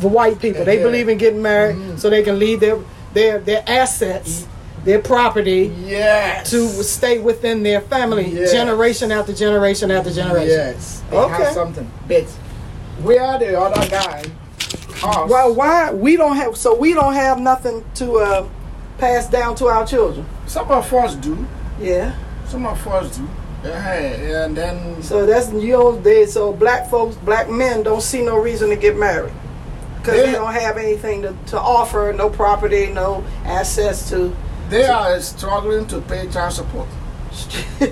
For white people, they Yeah. believe in getting married Mhm. so they can leave their their their assets, their property Yes. to stay within their family, Yes. generation after generation after generation. Yes. They Okay. have something. But where the other guy? Us, Well, why we don't have? So we don't have nothing to uh, pass down to our children. some of us do. Yeah. Some of us do. Yeah, and then So that's you know they so black folks, black men don't see no reason to get married because they Yeah. don't have anything to, to offer, no property, no access to. They are struggling to pay child support. [LAUGHS]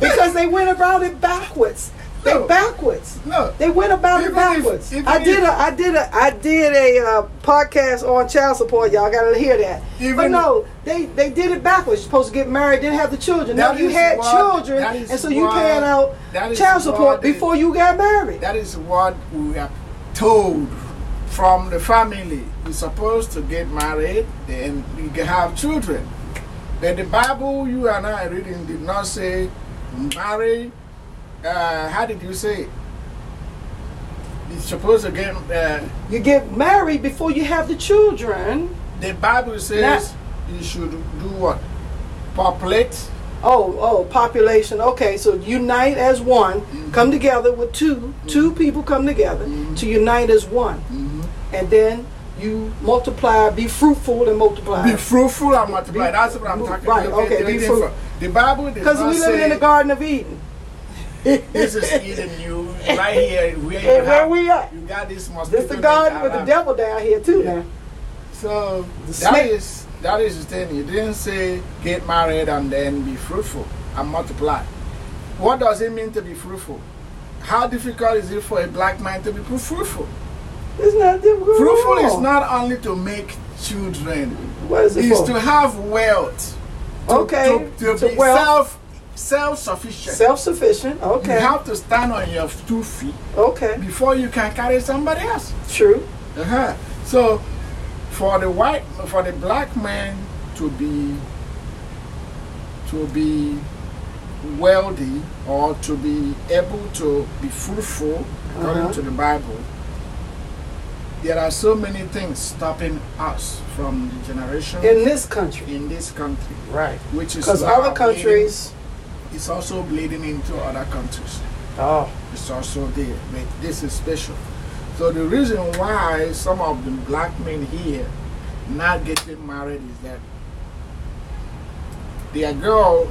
because they went about it backwards. They backwards. No. They went about it Even if- backwards. even I did if- a I did a I did a uh, podcast on child support. Y'all gotta hear that. but no, they they did it backwards. You're supposed to get married, then have the children. Now you had what- children, and so you paying out child support they- before you got married. That is what we are told from the family. You're supposed to get married, then you have children. But the Bible you and I reading did not say marry. Uh, how did you say it? You're supposed to get. Uh, You get married before you have the children. the Bible says you should do what? Populate. Oh, oh, population. Okay, so unite as one. Come together with 2 Two people come together to unite as one, and then you multiply. Be fruitful and multiply. Be fruitful and multiply. That's what I'm Be- talking right, about. okay, be Looking fruit- for- The Bible Because we say in the Garden of Eden. this is Eden. You right here where you where have, we at? You got this mosquito. This the garden with the devil down here too Yeah. now. So The that snake. is that is the thing. You didn't say get married and then be fruitful and multiply. What does it mean to be fruitful? How difficult is it for a black man to be fruitful? It's not difficult. Fruitful is not only to make children. What is it It's for? to have wealth. To, Okay, To, to to be wealth. self self sufficient. Self-sufficient. Okay. You have to stand on your two feet Okay. before you can carry somebody else. True. Uh-huh. So, for the white, for the black man to be, to be wealthy or to be able to be fruitful, according Uh-huh. to the Bible, there are so many things stopping us from the generation In this country. in this country, Right. which is Because other countries. bleeding- it's also bleeding into other countries. Oh. It's also there, but this is special. So the reason why some of the black men here not getting married is that their girl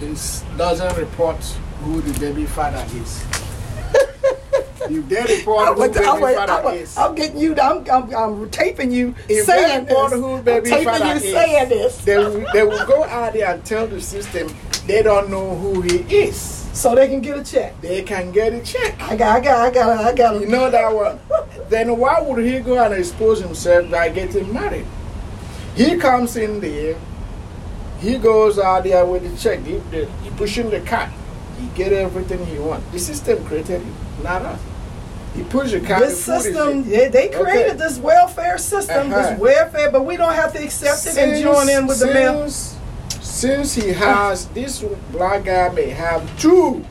is doesn't report who the baby father is. If they report who I'm, baby I'm, I'm, I'm getting you. I'm, I'm, I'm taping you If saying this. who I'm taping you is, saying this. they will, they will go out there and tell the system they don't know who he is. So they can get a check. They can get a check. I got, I got, I got, I got. You know that one. [LAUGHS] then why would he go and expose himself by getting married? He comes in there, he goes out there with the check, he, he pushing the cart, he get everything he wants. The system created him, not us. He pushed the cart. This system, they, they created Okay. this welfare system, Uh-huh. this welfare, but we don't have to accept it and join in with the men. since, Since he has, this black guy may have two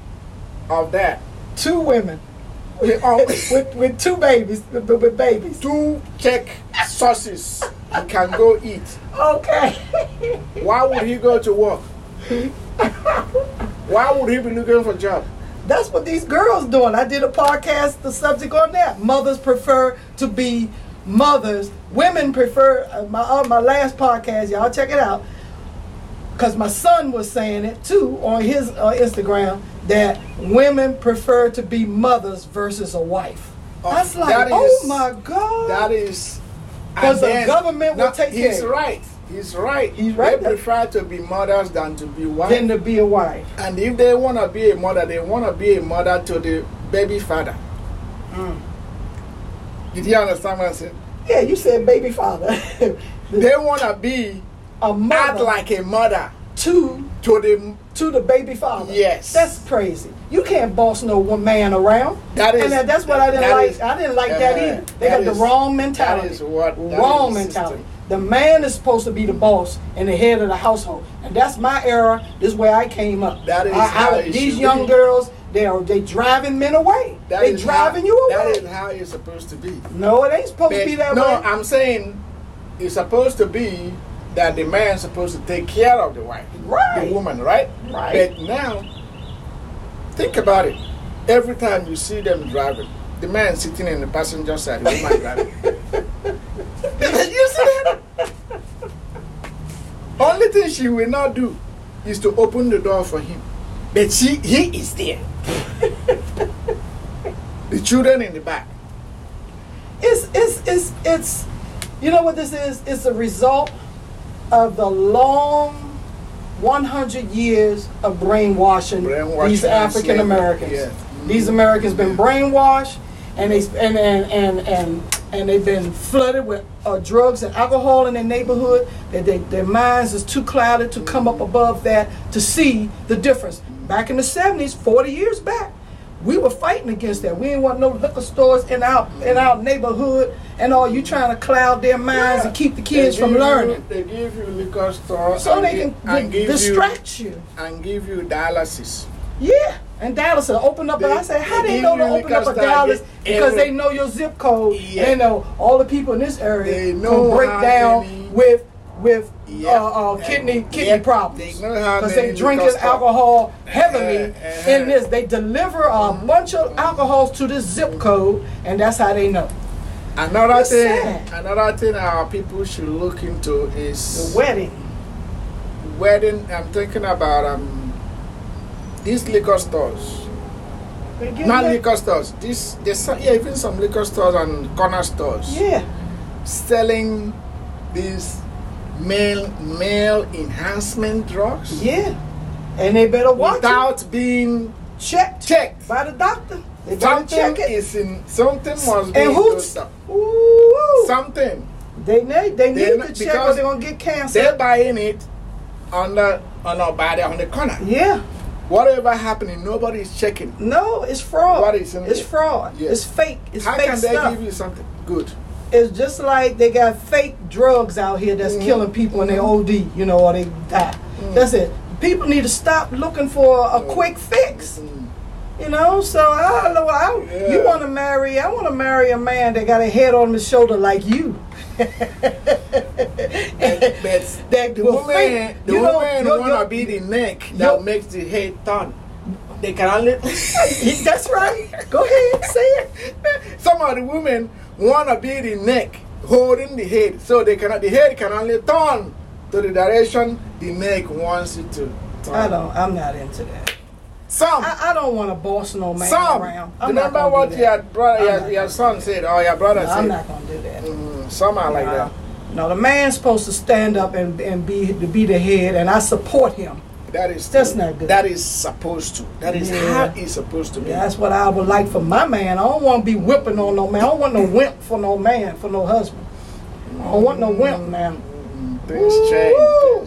of that. Two women With, [LAUGHS] with, with two babies, with, with babies. two check sauces he can go eat. Okay. Why would he go to work? [LAUGHS] Why would he be looking for a job? That's what these girls doing. I did a podcast, the subject on that. Mothers prefer to be mothers. Women prefer uh, my uh, my last podcast. Y'all check it out. Cause my son was saying it too on his uh, Instagram that women prefer to be mothers versus a wife. Oh, That's like, that oh my god. That is. 'Cause and the government will No, take care He's right. He's right. He's right. They prefer to be mothers than to be wives. than to be a wife. And if they want to be a mother, they want to be a mother to the baby father. Mm. Did you understand what I said? Yeah, you said baby father. [LAUGHS] They want to be a mother like a mother to to the. to the baby father. Yes. That's crazy. You can't boss no one man around. That is- and that, that's what I didn't like. is- I didn't like that uh, either. They that got is- the wrong mentality. that is what- that wrong mentality. system. The man is supposed to be the boss and the head of the household, and that's my era. This is where I came up. That is I- I- these young be. girls. They are they driving men away. That they driving how, you away. That isn't how it's supposed to be. no, it ain't supposed to be that no, way. No, I'm saying it's supposed to be that the man's supposed to take care of the wife, Right. the woman, right? Right. But now, think about it. Every time you see them driving, the man sitting in the passenger side, the woman driving. [LAUGHS] you see that? Only thing she will not do is to open the door for him, but she he is there. [LAUGHS] the children in the back. it's it's it's it's you know what this is it's a result of the long 100 years of brainwashing, Brainwashing these African Americans. yeah. These Americans been brainwashed, and they and and and and, and they've been flooded with uh, drugs and alcohol in their neighborhood. That they, their minds is too clouded to come up above that to see the difference. Back in the 70s, 40 years back, we were fighting against that. We didn't want no liquor stores in our in our neighborhood and all. You trying to cloud their minds and keep the kids from give you- learning. They give you liquor stores So they can and give distract you. you and give you dialysis. Yeah. And Dallas will open up, and I said, how they they know to open up a Dallas? Because they know your zip code. Yeah. They know all the people in this area They know break down many- with with Yeah. uh, uh, kidney kidney Yeah. problems. They Because they many drinking alcohol heavily Uh-huh. in this. They deliver a bunch of alcohols to this zip code, and that's how they know. Another It's thing, sad. another thing our people should look into is The wedding. wedding. I'm thinking about um these liquor stores. Not that- liquor stores. This there's some, yeah, even some liquor stores and corner stores Yeah. selling these male male enhancement drugs Yeah. And they better watch it. without being Checked. checked. By the doctor. They Something check it. is in something must be And who's. Ooh. Something They need they need to check or they're gonna get cancer. they're buying it on the on by the on the corner. Yeah. Whatever happening, nobody's checking. No, it's fraud. In it's it? fraud. Yeah. It's fake. It's How fake can they stuff. give you something good? it's just like they got fake drugs out here that's Mhm. killing people and they OD, you know, or they die. Mm. That's it. People need to stop looking for a quick fix. You know, so I don't know. I, You want to marry? I want to marry a man that got a head on his shoulder like you. But that the woman, fake- the know, woman your- wanna your- be the neck your- that makes the head turn. They can only. [LAUGHS] That's right. Go ahead, say it. Some of the women wanna be the neck holding the head, so they cannot. The head can only turn to the direction the neck wants it to turn. I don't. I'm not into that. Some. I, I don't want to boss no man Some. around. I'm Remember what your brother, your, your son said, or your brother No, said. I'm not gonna do that. Mm, some are like that. No, the man's supposed to stand up and, and be to be the head, and I support him. That is That's not good. That is supposed to. That is Yeah. how it's supposed to be. That's what I would like for my man. I don't want to be whipping on no man. I don't want no wimp for no man, for no husband. I don't want no wimp, man. Things change.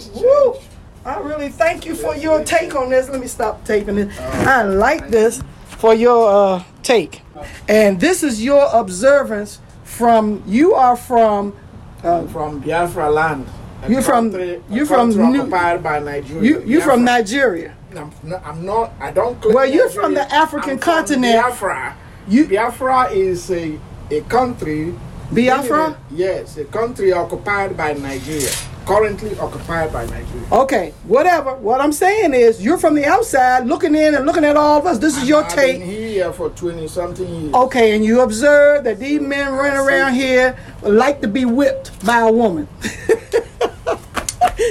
Things change. I really thank you for your take on this. Let me stop taping it. I like this for your uh, take. And this is your observance from, you are from, I'm from Biafra land. You're from- you're from New- occupied by Nigeria. you you from Nigeria. I'm not, I'm not. I don't. Well, you're from the African I'm from continent. Biafra. You- Biafra is a a country. Biafra? Yes, a country occupied by Nigeria. Currently occupied by Nigeria. Okay, whatever. What I'm saying is, you're from the outside looking in and looking at all of us. This is your I've take. been here for twenty something years. Okay, and you observe that these men running around here like to be whipped by a woman. [LAUGHS]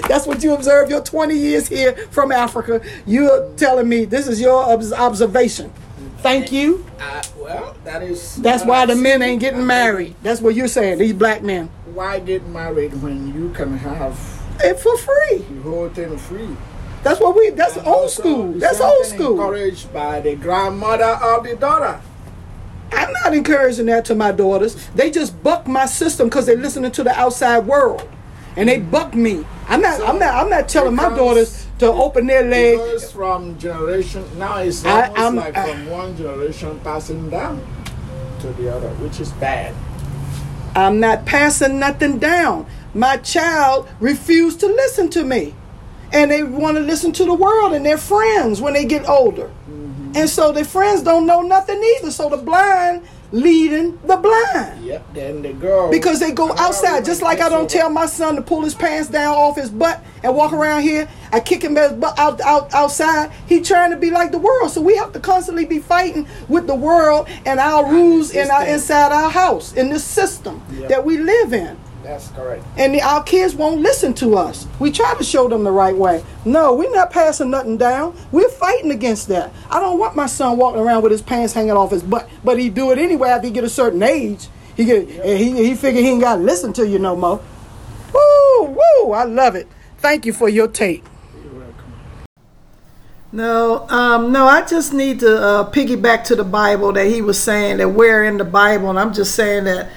That's what you observe your 20 years here from Africa. You're telling me this is your obs- observation. Thank you. Uh, well, that is. That's why the men ain't getting married. That's what you're saying, these black men. Why get married when you can have And for free. the whole thing free? That's what we, that's And old school. That's old school. Encouraged by the grandmother of the daughter. I'm not encouraging that to my daughters. They just buck my system because they're listening to the outside world, and they buck me. I'm not. I'm not. I'm not telling my daughters to open their It legs. from generation. Now it's I- almost I'm- like I- from one generation passing down to the other, which is bad. I'm not passing nothing down. My child refused to listen to me, and they want to listen to the world and their friends when they get older, mm-hmm. and so their friends don't know nothing either. So the blind leading the blind. Yep. Then the girl Because they go outside, just like I don't tell my son to pull his pants down off his butt and walk around here. I kick him butt out, out outside. He trying to be like the world, so we have to constantly be fighting with the world and our rules in our inside our house in this system Yep. that we live in. That's correct. And the, our kids won't listen to us. We try to show them the right way. No, we're not passing nothing down. We're fighting against that. I don't want my son walking around with his pants hanging off his butt, but he do it anyway after he get a certain age. He get and he he figure he ain't got to listen to you no more. Woo woo! I love it. Thank you for your take. You're welcome. No, um, no, I just need to uh, piggyback to the Bible that he was saying that we're in the Bible, and I'm just saying that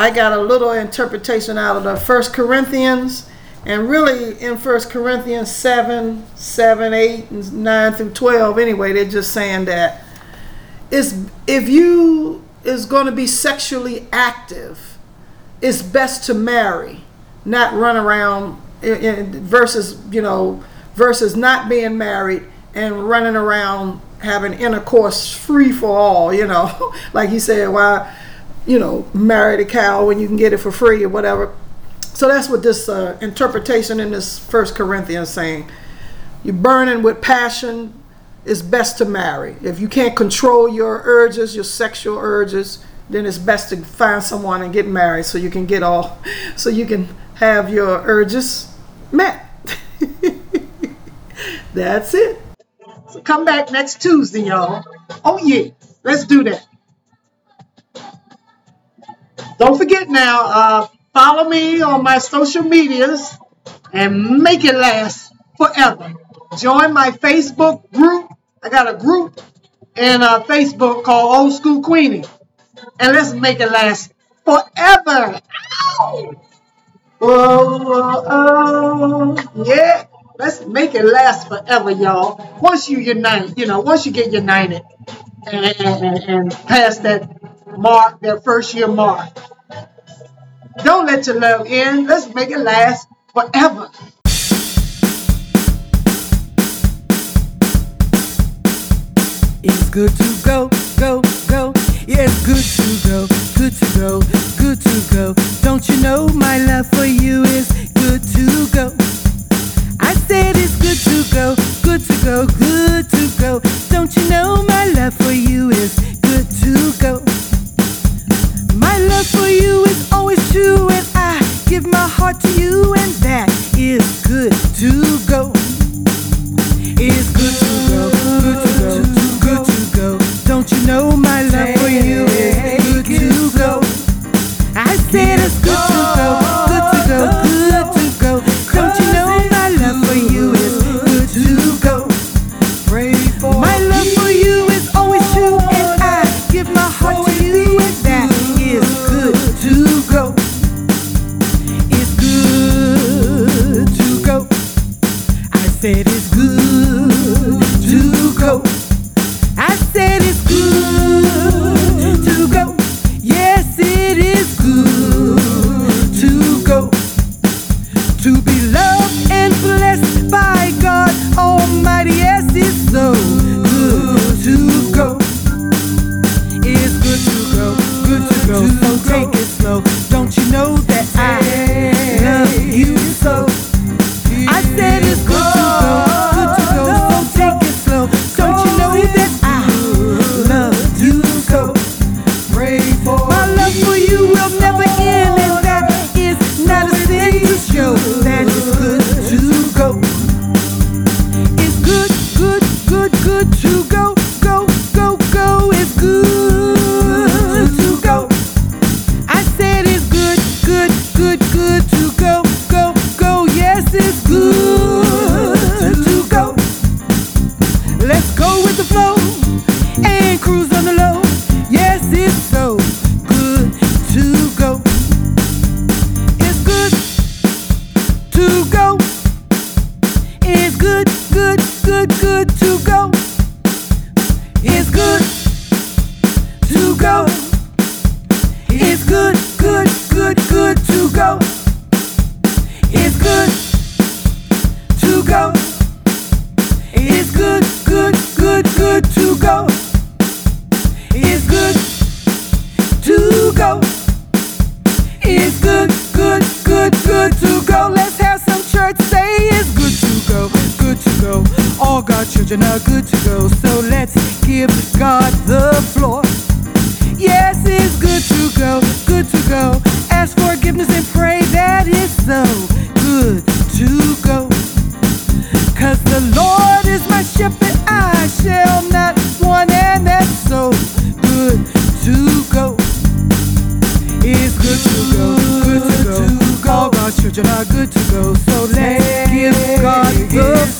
I got a little interpretation out of the First Corinthians, and really in First Corinthians 7, 7, 8, and 9 through 12, anyway, they're just saying that it's, if you is going to be sexually active, it's best to marry, not run around versus, you know, versus not being married and running around having intercourse free for all, you know, [LAUGHS] like he said, why, you know, marry the cow when you can get it for free or whatever. So that's what this uh, interpretation in this First Corinthians saying. You're burning with passion. It's best to marry. If you can't control your urges, your sexual urges, then it's best to find someone and get married so you can get all, so you can have your urges met. [LAUGHS] That's it. So come back next Tuesday, y'all. Oh yeah, let's do that. Don't forget now, uh, follow me on my social medias and make it last forever. Join my Facebook group. I got a group in Facebook called Old School Queenie. And let's make it last forever. Oh, oh, oh, yeah. Let's make it last forever, y'all. Once you unite, you know, once you get united and, and, and pass that mark, their first year mark, don't let your love end. Let's make it last forever. It's good to go, go, go. Yeah, it's good to go, good to go, good to go. Don't you know my love for you is good to go? I said it's good to go, good to go, good to go. Don't you know my love for you is good to go? Love for you is always true, and I give my heart to you, and that is good to go. It's good to go, good to go, good to go. Don't you know my It's good, good, good, good to go. Let's have some church say it's good to go, good to go. All God children are good to go. So let's give God the floor. You're not good to go so late. Give God the